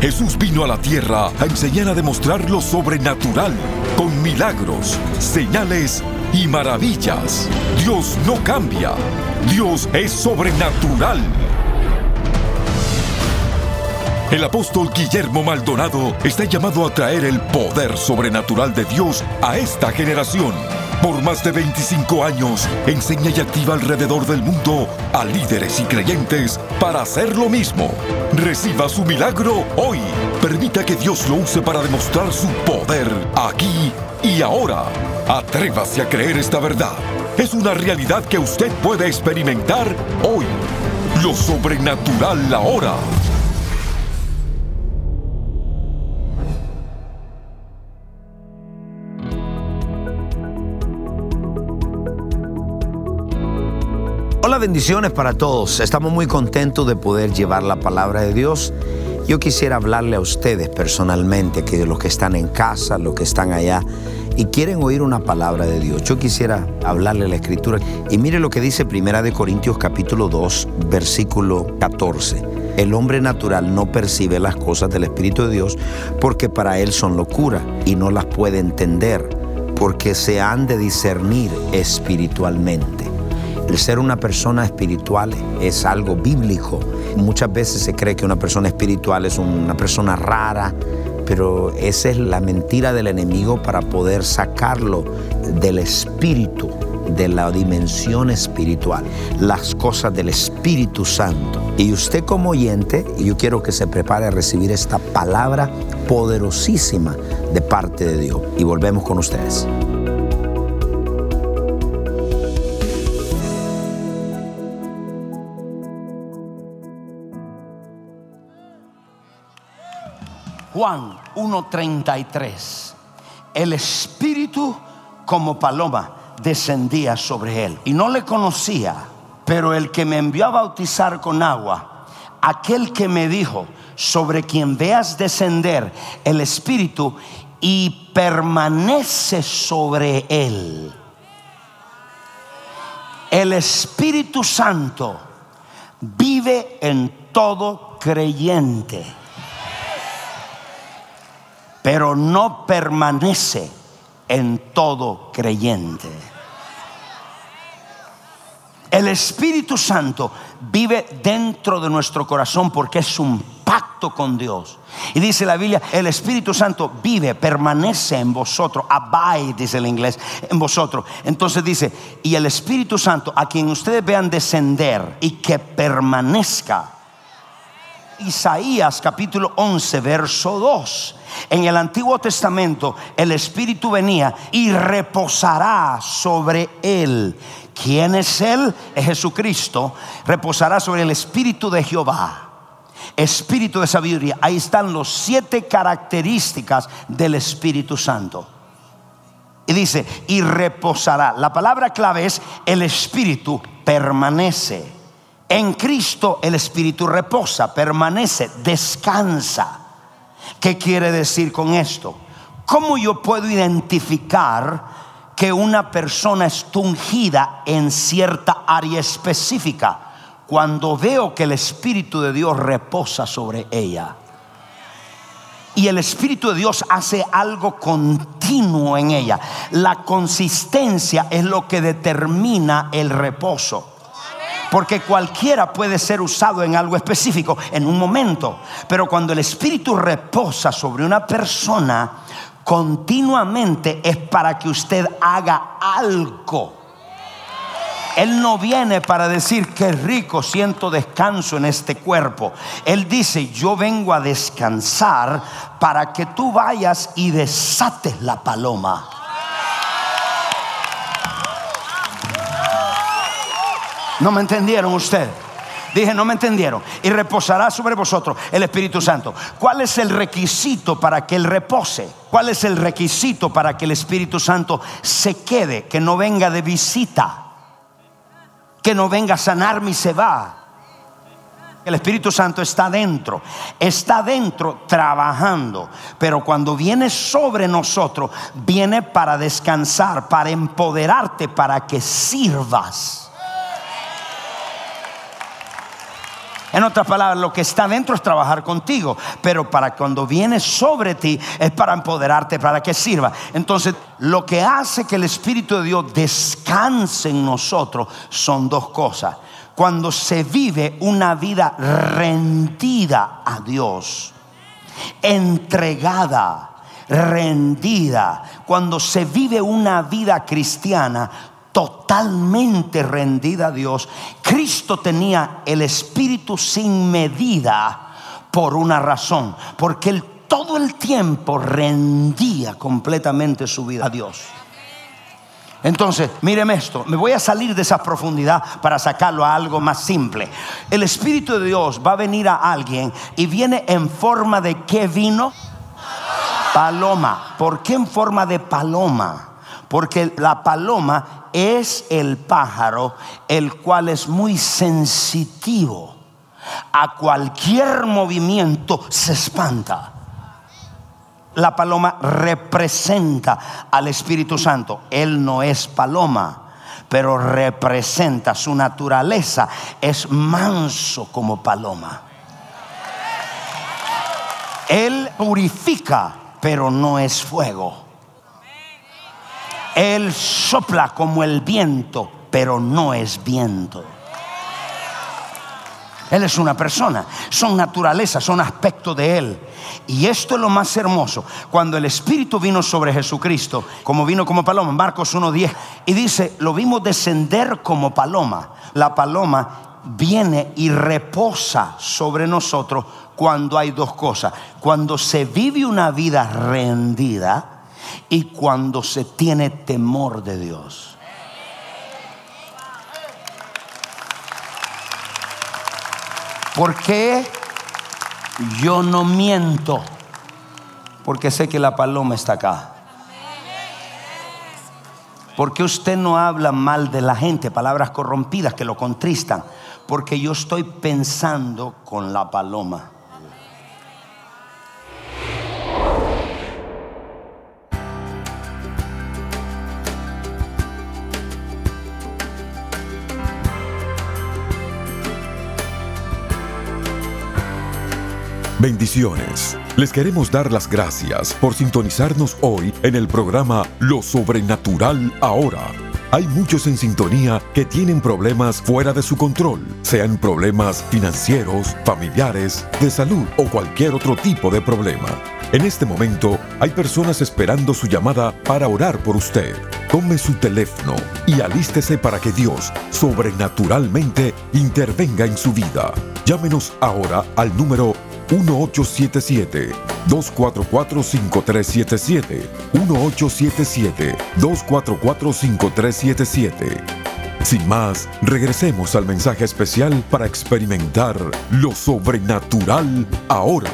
Jesús vino a la tierra a enseñar a demostrar lo sobrenatural, con milagros, señales y maravillas. Dios no cambia. Dios es sobrenatural. El apóstol Guillermo Maldonado está llamado a traer el poder sobrenatural de Dios a esta generación. Por más de 25 años, enseña y activa alrededor del mundo a líderes y creyentes para hacer lo mismo. Reciba su milagro hoy. Permita que Dios lo use para demostrar su poder aquí y ahora. Atrévase a creer esta verdad. Es una realidad que usted puede experimentar hoy. Lo sobrenatural ahora. Bendiciones para todos. Estamos muy contentos de poder llevar la palabra de Dios. Yo quisiera hablarle a ustedes personalmente, que los que están en casa, los que están allá y quieren oír una palabra de Dios. Yo quisiera hablarle la escritura y mire lo que dice Primera de Corintios capítulo 2, versículo 14. El hombre natural no percibe las cosas del Espíritu de Dios porque para él son locura y no las puede entender porque se han de discernir espiritualmente. El ser una persona espiritual es algo bíblico. Muchas veces se cree que una persona espiritual es una persona rara, pero esa es la mentira del enemigo para poder sacarlo del espíritu, de la dimensión espiritual, las cosas del Espíritu Santo. Y usted como oyente, yo quiero que se prepare a recibir esta palabra poderosísima de parte de Dios. Y volvemos con ustedes. Juan 1.33. El Espíritu como paloma descendía sobre él. Y no le conocía, pero el que me envió a bautizar con agua, aquel que me dijo, sobre quien veas descender el Espíritu y permanece sobre él. El Espíritu Santo vive en todo creyente pero no permanece en todo creyente. El Espíritu Santo vive dentro de nuestro corazón porque es un pacto con Dios. Y dice la Biblia, el Espíritu Santo vive, permanece en vosotros, abide, dice el inglés, en vosotros. Entonces dice, y el Espíritu Santo, a quien ustedes vean descender y que permanezca. Isaías capítulo 11, verso 2. En el Antiguo Testamento el Espíritu venía y reposará sobre él. ¿Quién es él? Es Jesucristo. Reposará sobre el Espíritu de Jehová. Espíritu de sabiduría. Ahí están los siete características del Espíritu Santo. Y dice, y reposará. La palabra clave es el Espíritu permanece. En Cristo el Espíritu reposa, permanece, descansa. ¿Qué quiere decir con esto? ¿Cómo yo puedo identificar que una persona es ungida en cierta área específica? Cuando veo que el Espíritu de Dios reposa sobre ella. Y el Espíritu de Dios hace algo continuo en ella. La consistencia es lo que determina el reposo. Porque cualquiera puede ser usado en algo específico, en un momento. Pero cuando el Espíritu reposa sobre una persona, continuamente es para que usted haga algo. Él no viene para decir que rico siento descanso en este cuerpo. Él dice, yo vengo a descansar para que tú vayas y desates la paloma. No me entendieron usted. Dije, no me entendieron. Y reposará sobre vosotros el Espíritu Santo. ¿Cuál es el requisito para que Él repose? ¿Cuál es el requisito para que el Espíritu Santo se quede? Que no venga de visita. Que no venga a sanarme y se va. El Espíritu Santo está dentro, está dentro trabajando, pero cuando viene sobre nosotros, viene para descansar, para empoderarte, para que sirvas. En otras palabras, lo que está dentro es trabajar contigo, pero para cuando viene sobre ti es para empoderarte, para que sirva. Entonces, lo que hace que el Espíritu de Dios descanse en nosotros son dos cosas. Cuando se vive una vida rendida a Dios, entregada, rendida, cuando se vive una vida cristiana, totalmente rendida a Dios, Cristo tenía el Espíritu sin medida por una razón, porque él todo el tiempo rendía completamente su vida a Dios. Entonces, míreme esto, me voy a salir de esa profundidad para sacarlo a algo más simple. El Espíritu de Dios va a venir a alguien y viene en forma de qué vino? Paloma. ¿Por qué en forma de paloma? Porque la paloma es el pájaro el cual es muy sensitivo. A cualquier movimiento se espanta. La paloma representa al Espíritu Santo. Él no es paloma, pero representa su naturaleza. Es manso como paloma. Él purifica, pero no es fuego. Él sopla como el viento, pero no es viento. Él es una persona, son naturaleza, son aspectos de Él. Y esto es lo más hermoso. Cuando el Espíritu vino sobre Jesucristo, como vino como paloma, Marcos 1.10, y dice, lo vimos descender como paloma. La paloma viene y reposa sobre nosotros cuando hay dos cosas. Cuando se vive una vida rendida y cuando se tiene temor de Dios. ¿Por qué yo no miento? Porque sé que la paloma está acá. Porque usted no habla mal de la gente, palabras corrompidas que lo contristan? Porque yo estoy pensando con la paloma. Bendiciones. Les queremos dar las gracias por sintonizarnos hoy en el programa Lo Sobrenatural Ahora. Hay muchos en sintonía que tienen problemas fuera de su control, sean problemas financieros, familiares, de salud o cualquier otro tipo de problema. En este momento hay personas esperando su llamada para orar por usted. Tome su teléfono y alístese para que Dios sobrenaturalmente intervenga en su vida. Llámenos ahora al número 1877-244-5377. 1877-244-5377. Sin más, regresemos al mensaje especial para experimentar lo sobrenatural ahora.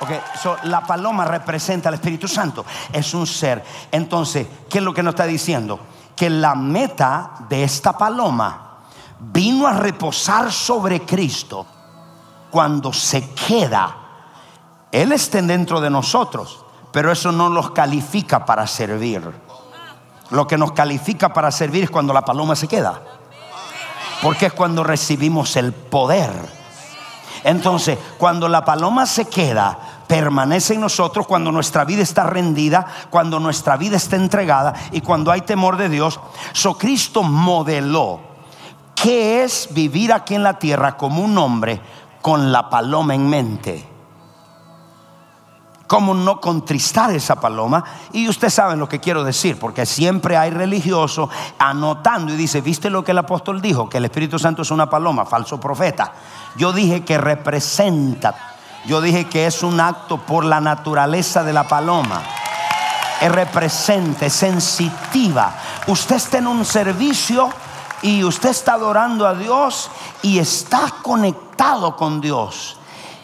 Ok, so, la paloma representa al Espíritu Santo, es un ser. Entonces, ¿qué es lo que nos está diciendo? Que la meta de esta paloma vino a reposar sobre Cristo cuando se queda. Él está dentro de nosotros, pero eso no nos califica para servir. Lo que nos califica para servir es cuando la paloma se queda. Porque es cuando recibimos el poder. Entonces, cuando la paloma se queda, permanece en nosotros cuando nuestra vida está rendida, cuando nuestra vida está entregada y cuando hay temor de Dios. So Cristo modeló qué es vivir aquí en la tierra como un hombre con la paloma en mente. Cómo no contristar esa paloma. Y usted sabe lo que quiero decir, porque siempre hay religiosos anotando y dice, ¿viste lo que el apóstol dijo? Que el Espíritu Santo es una paloma, falso profeta. Yo dije que representa yo dije que es un acto por la naturaleza de la paloma. Es represente, sensitiva. Usted está en un servicio y usted está adorando a Dios y está conectado con Dios.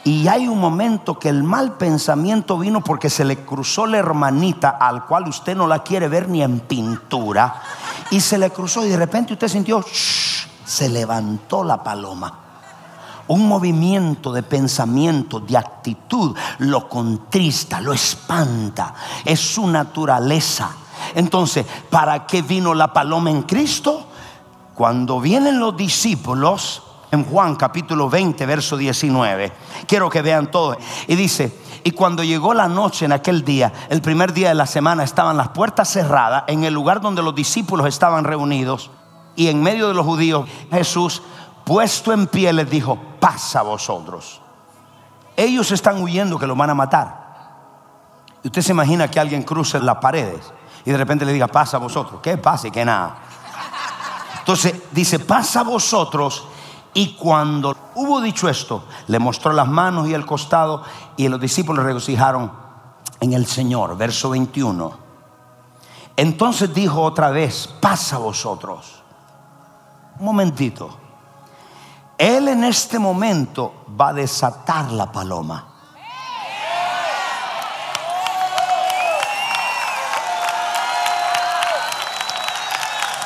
Y hay un momento que el mal pensamiento vino porque se le cruzó la hermanita al cual usted no la quiere ver ni en pintura. Y se le cruzó y de repente usted sintió, se levantó la paloma un movimiento de pensamiento, de actitud, lo contrista, lo espanta. Es su naturaleza. Entonces, ¿para qué vino la paloma en Cristo? Cuando vienen los discípulos, en Juan capítulo 20, verso 19, quiero que vean todo. Y dice, y cuando llegó la noche en aquel día, el primer día de la semana, estaban las puertas cerradas en el lugar donde los discípulos estaban reunidos. Y en medio de los judíos, Jesús, puesto en pie, les dijo, pasa vosotros. Ellos están huyendo que lo van a matar. Y usted se imagina que alguien cruce las paredes y de repente le diga, pasa vosotros. ¿Qué pasa y qué nada? Entonces dice, pasa vosotros. Y cuando hubo dicho esto, le mostró las manos y el costado y los discípulos regocijaron en el Señor. Verso 21. Entonces dijo otra vez, pasa vosotros. Un momentito. Él en este momento va a desatar la paloma.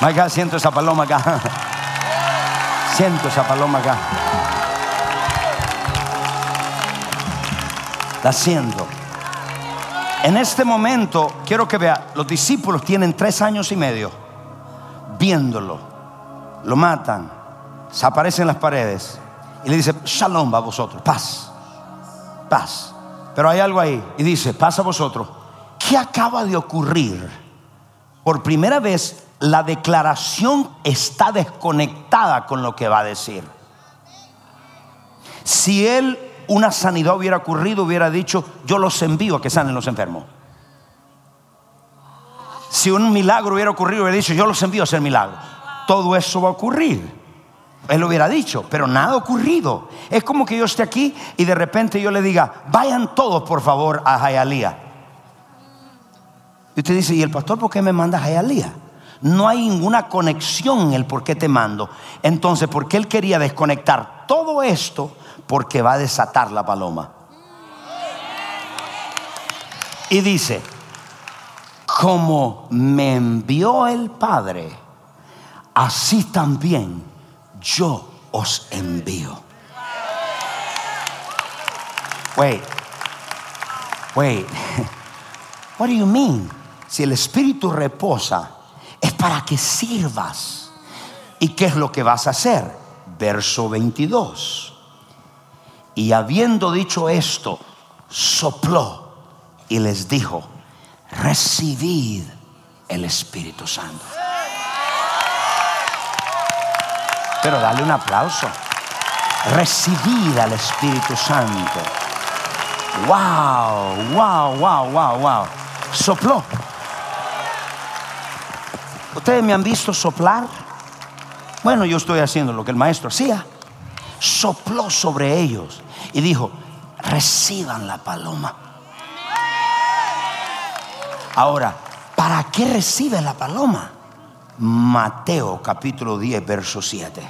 My siento esa paloma acá. Siento esa paloma acá. La siento. En este momento, quiero que vea, los discípulos tienen tres años y medio viéndolo. Lo matan, se aparecen en las paredes y le dice, shalom a vosotros, paz, paz. Pero hay algo ahí y dice, paz a vosotros. ¿Qué acaba de ocurrir? Por primera vez la declaración está desconectada con lo que va a decir. Si él una sanidad hubiera ocurrido, hubiera dicho, yo los envío a que sanen los enfermos. Si un milagro hubiera ocurrido, hubiera dicho, yo los envío a hacer milagro. Todo eso va a ocurrir. Él lo hubiera dicho, pero nada ha ocurrido. Es como que yo esté aquí y de repente yo le diga, vayan todos por favor a Jayalía. Y usted dice, ¿y el pastor por qué me manda a Jayalía? no hay ninguna conexión en el por qué te mando. Entonces, ¿por qué él quería desconectar todo esto? Porque va a desatar la paloma. Y dice, como me envió el Padre, así también yo os envío. Wait, wait, what do you mean? Si el Espíritu reposa, es para que sirvas. ¿Y qué es lo que vas a hacer? Verso 22. Y habiendo dicho esto, sopló y les dijo, recibid el Espíritu Santo. Pero dale un aplauso. Recibid al Espíritu Santo. Wow, wow, wow, wow, wow. Sopló. ¿Ustedes me han visto soplar? Bueno, yo estoy haciendo lo que el maestro hacía. Sopló sobre ellos y dijo, reciban la paloma. Ahora, ¿para qué recibe la paloma? Mateo capítulo 10, verso 7.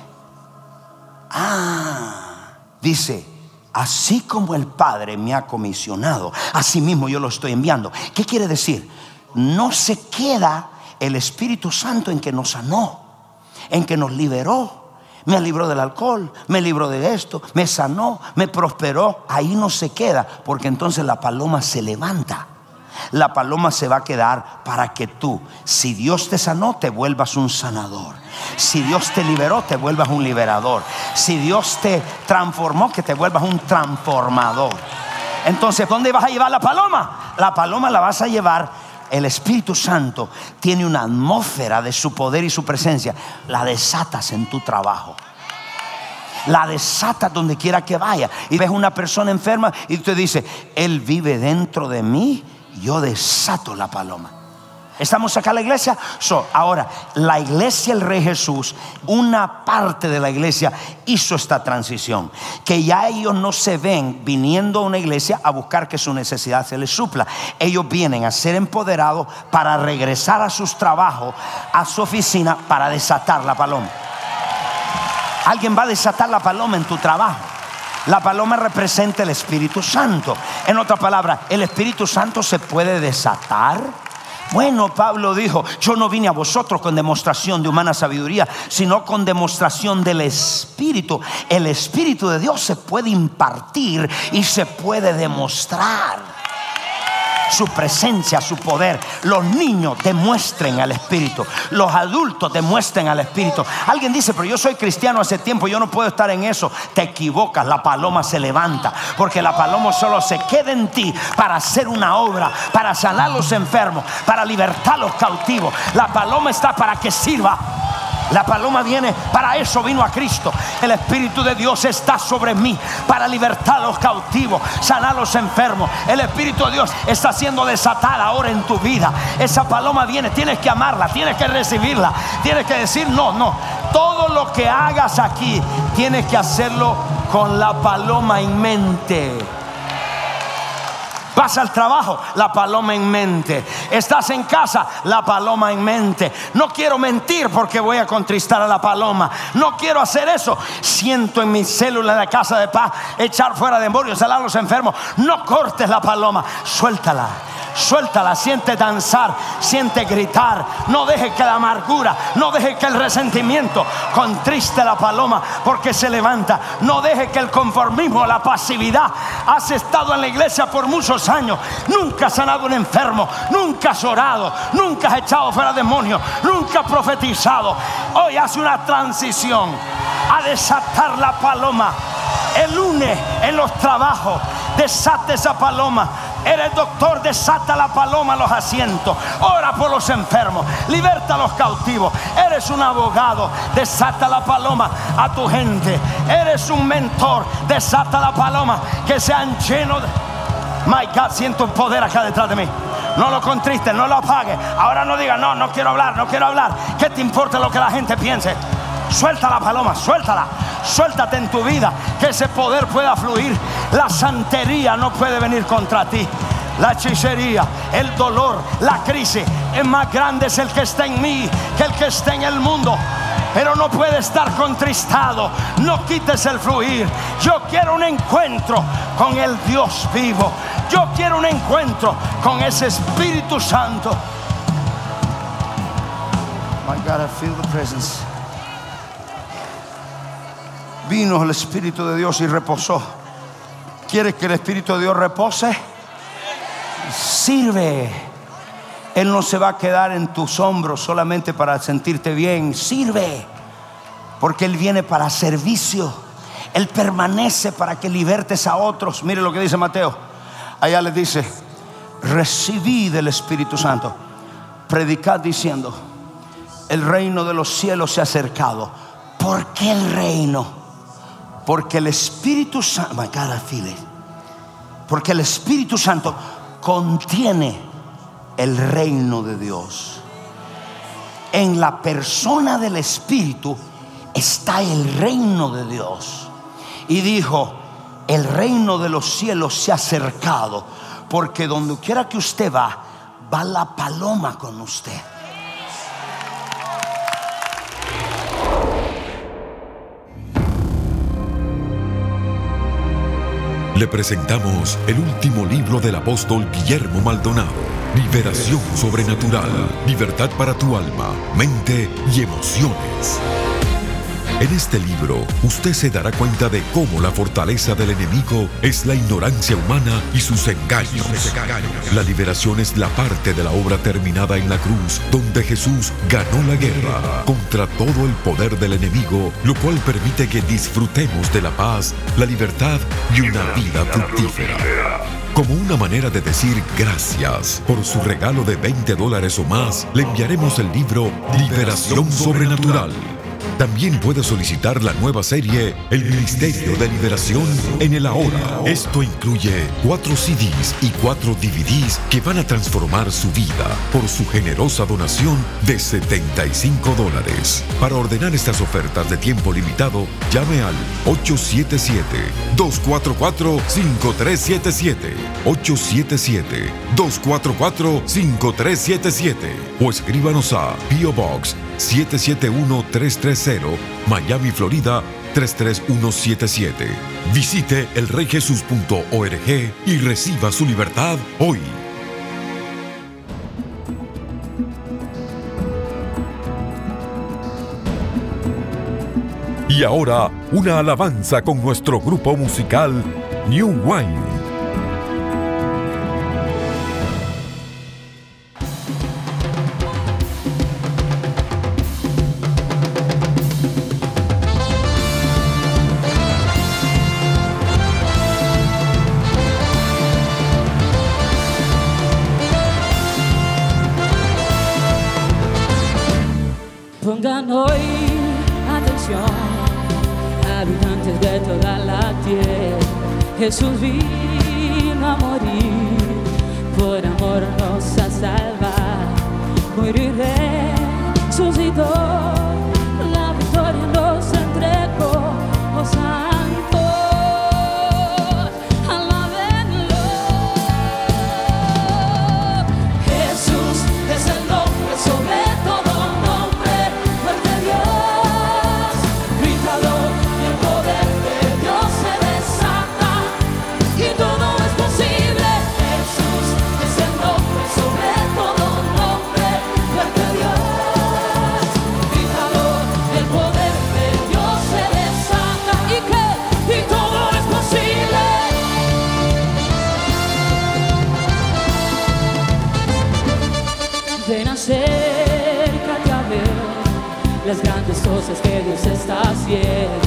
Ah, dice, así como el Padre me ha comisionado, así mismo yo lo estoy enviando. ¿Qué quiere decir? No se queda el Espíritu Santo en que nos sanó, en que nos liberó. Me libró del alcohol, me libró de esto, me sanó, me prosperó. Ahí no se queda, porque entonces la paloma se levanta. La paloma se va a quedar para que tú, si Dios te sanó, te vuelvas un sanador. Si Dios te liberó, te vuelvas un liberador. Si Dios te transformó, que te vuelvas un transformador. Entonces, ¿dónde vas a llevar la paloma? La paloma la vas a llevar el Espíritu Santo tiene una atmósfera de su poder y su presencia, la desatas en tu trabajo. La desatas donde quiera que vaya. Y ves una persona enferma y te dice, Él vive dentro de mí, yo desato la paloma. Estamos acá en la iglesia. ahora, la iglesia, el Rey Jesús, una parte de la iglesia hizo esta transición. Que ya ellos no se ven viniendo a una iglesia a buscar que su necesidad se les supla. Ellos vienen a ser empoderados para regresar a sus trabajos, a su oficina, para desatar la paloma. Alguien va a desatar la paloma en tu trabajo. La paloma representa el Espíritu Santo. En otra palabra, el Espíritu Santo se puede desatar bueno, Pablo dijo, yo no vine a vosotros con demostración de humana sabiduría, sino con demostración del Espíritu. El Espíritu de Dios se puede impartir y se puede demostrar. Su presencia, su poder. Los niños demuestren al Espíritu. Los adultos demuestren al Espíritu. Alguien dice, pero yo soy cristiano hace tiempo, yo no puedo estar en eso. Te equivocas, la paloma se levanta. Porque la paloma solo se queda en ti para hacer una obra, para sanar a los enfermos, para libertar a los cautivos. La paloma está para que sirva. La paloma viene, para eso vino a Cristo. El Espíritu de Dios está sobre mí para libertar a los cautivos, sanar a los enfermos. El Espíritu de Dios está siendo desatada ahora en tu vida. Esa paloma viene, tienes que amarla, tienes que recibirla, tienes que decir no, no. Todo lo que hagas aquí, tienes que hacerlo con la paloma en mente. Vas al trabajo, la paloma en mente. Estás en casa, la paloma en mente. No quiero mentir porque voy a contristar a la paloma. No quiero hacer eso. Siento en mi célula de casa de paz echar fuera demonios, salar a los enfermos. No cortes la paloma, suéltala Suéltala, siente danzar, siente gritar. No deje que la amargura, no deje que el resentimiento contriste la paloma porque se levanta. No deje que el conformismo, la pasividad. Has estado en la iglesia por muchos años. Nunca has sanado un enfermo, nunca has orado, nunca has echado fuera demonios, nunca has profetizado. Hoy hace una transición a desatar la paloma. El lunes en los trabajos, desate esa paloma Eres doctor, desata la paloma los asientos. Ora por los enfermos. Liberta a los cautivos. Eres un abogado, desata la paloma a tu gente. Eres un mentor, desata la paloma. Que sean llenos de... My God, siento un poder acá detrás de mí. No lo contriste, no lo apague. Ahora no diga, no, no quiero hablar, no quiero hablar. ¿Qué te importa lo que la gente piense? Suelta la paloma, suéltala. Suéltate en tu vida, que ese poder pueda fluir. La santería no puede venir contra ti. La hechicería, el dolor, la crisis. Es más grande es el que está en mí que el que está en el mundo pero no puede estar contristado. No quites el fluir. Yo quiero un encuentro con el Dios vivo. Yo quiero un encuentro con ese Espíritu Santo. My God, I feel the presence vino el Espíritu de Dios y reposó. ¿Quieres que el Espíritu de Dios repose? Sirve. Él no se va a quedar en tus hombros solamente para sentirte bien. Sirve. Porque Él viene para servicio. Él permanece para que libertes a otros. Mire lo que dice Mateo. Allá le dice, recibí del Espíritu Santo. Predicad diciendo, el reino de los cielos se ha acercado. ¿Por qué el reino? Porque el Espíritu Santo, porque el Espíritu Santo contiene el reino de Dios. En la persona del Espíritu está el reino de Dios. Y dijo, el reino de los cielos se ha acercado, porque donde quiera que usted va, va la paloma con usted. Le presentamos el último libro del apóstol Guillermo Maldonado. Liberación sobrenatural. Libertad para tu alma, mente y emociones. En este libro, usted se dará cuenta de cómo la fortaleza del enemigo es la ignorancia humana y sus engaños. La liberación es la parte de la obra terminada en la cruz, donde Jesús ganó la guerra contra todo el poder del enemigo, lo cual permite que disfrutemos de la paz, la libertad y una vida fructífera. Como una manera de decir gracias por su regalo de 20 dólares o más, le enviaremos el libro Liberación Sobrenatural también puede solicitar la nueva serie El Ministerio de Liberación en el Ahora. Esto incluye cuatro CDs y cuatro DVDs que van a transformar su vida por su generosa donación de 75 dólares. Para ordenar estas ofertas de tiempo limitado, llame al 877-244-5377. 877-244-5377 o escríbanos a P.O. Box 771-330, Miami, Florida 33177. Visite elreyjesus.org y reciba su libertad hoy. Y ahora, una alabanza con nuestro grupo musical New Wine. que vive. entonces que Dios está haciendo.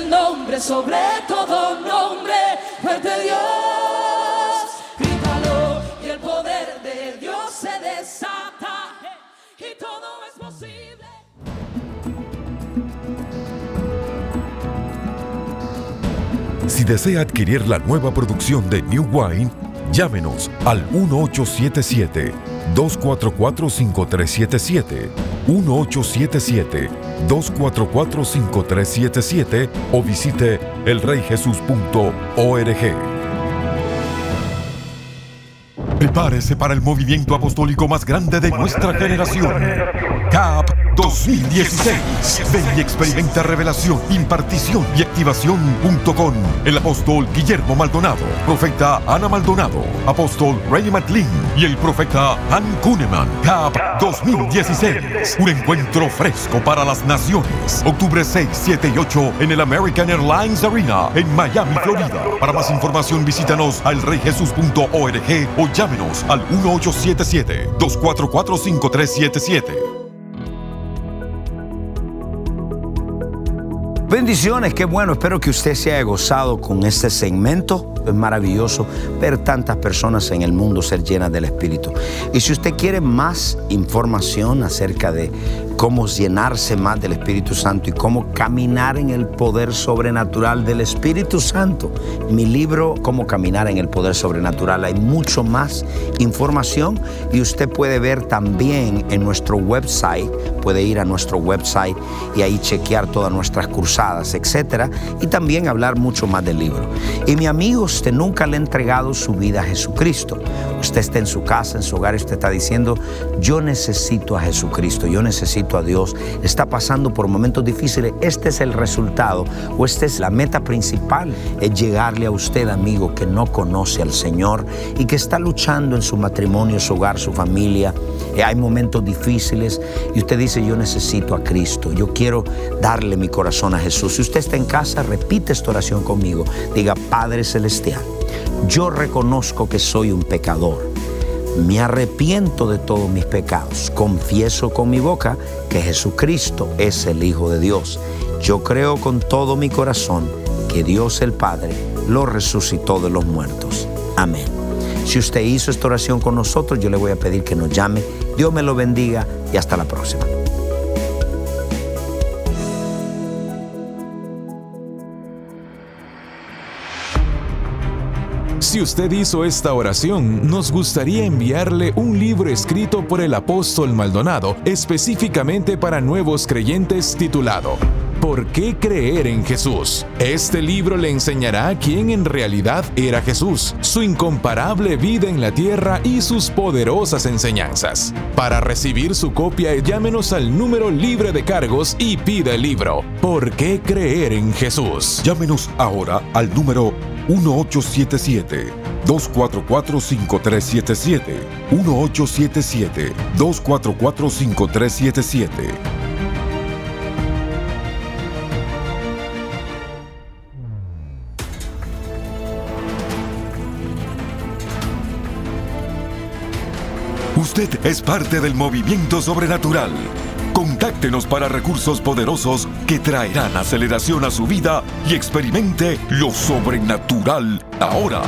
el nombre sobre todo nombre, fuerte Dios, grítalo y el poder de Dios se desata y todo es posible. Si desea adquirir la nueva producción de New Wine, llámenos al 1877 244 5377 1877 244-5377 o visite elreyjesus.org. Prepárese para el movimiento apostólico más grande de nuestra generación. CAP 2016. Ven y experimenta revelación, impartición y activación junto con el apóstol Guillermo Maldonado, profeta Ana Maldonado, apóstol Ray McLean y el profeta Han Kuhneman. CAP 2016. Un encuentro fresco para las naciones. Octubre 6, 7 y 8 en el American Airlines Arena en Miami, Florida. Para más información visítanos al reyjesus.org o llámenos al 1877 244 5377 Bendiciones, qué bueno. Espero que usted se haya gozado con este segmento. Es maravilloso ver tantas personas en el mundo ser llenas del Espíritu. Y si usted quiere más información acerca de cómo llenarse más del Espíritu Santo y cómo caminar en el poder sobrenatural del Espíritu Santo. Mi libro, Cómo caminar en el poder sobrenatural, hay mucho más información y usted puede ver también en nuestro website, puede ir a nuestro website y ahí chequear todas nuestras cursadas, etcétera, y también hablar mucho más del libro. Y mi amigo usted nunca le ha entregado su vida a Jesucristo. Usted está en su casa, en su hogar, y usted está diciendo, yo necesito a Jesucristo, yo necesito a Dios, está pasando por momentos difíciles, este es el resultado o esta es la meta principal, es llegarle a usted, amigo, que no conoce al Señor y que está luchando en su matrimonio, su hogar, su familia. Eh, hay momentos difíciles y usted dice, yo necesito a Cristo, yo quiero darle mi corazón a Jesús. Si usted está en casa, repite esta oración conmigo. Diga, Padre Celestial, yo reconozco que soy un pecador me arrepiento de todos mis pecados. Confieso con mi boca que Jesucristo es el Hijo de Dios. Yo creo con todo mi corazón que Dios el Padre lo resucitó de los muertos. Amén. Si usted hizo esta oración con nosotros, yo le voy a pedir que nos llame. Dios me lo bendiga y hasta la próxima. Si usted hizo esta oración, nos gustaría enviarle un libro escrito por el apóstol Maldonado específicamente para nuevos creyentes titulado ¿Por qué creer en Jesús? Este libro le enseñará quién en realidad era Jesús, su incomparable vida en la tierra y sus poderosas enseñanzas. Para recibir su copia, llámenos al número libre de cargos y pida el libro ¿Por qué creer en Jesús? Llámenos ahora al número 1877-244-5377. 1877-244-5377. Usted es parte del movimiento sobrenatural. Contáctenos para recursos poderosos que traerán aceleración a su vida y experimente lo sobrenatural ahora.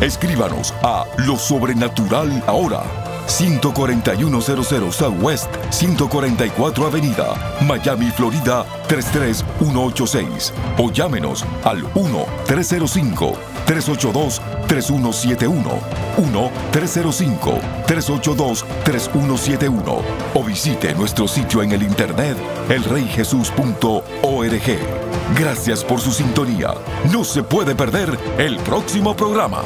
Escríbanos a lo sobrenatural ahora. 14100 Southwest 144 Avenida, Miami, Florida 33186 o llámenos al 1-305-382-3171 1-305-382-3171 o visite nuestro sitio en el internet elreyjesus.org. Gracias por su sintonía. No se puede perder el próximo programa.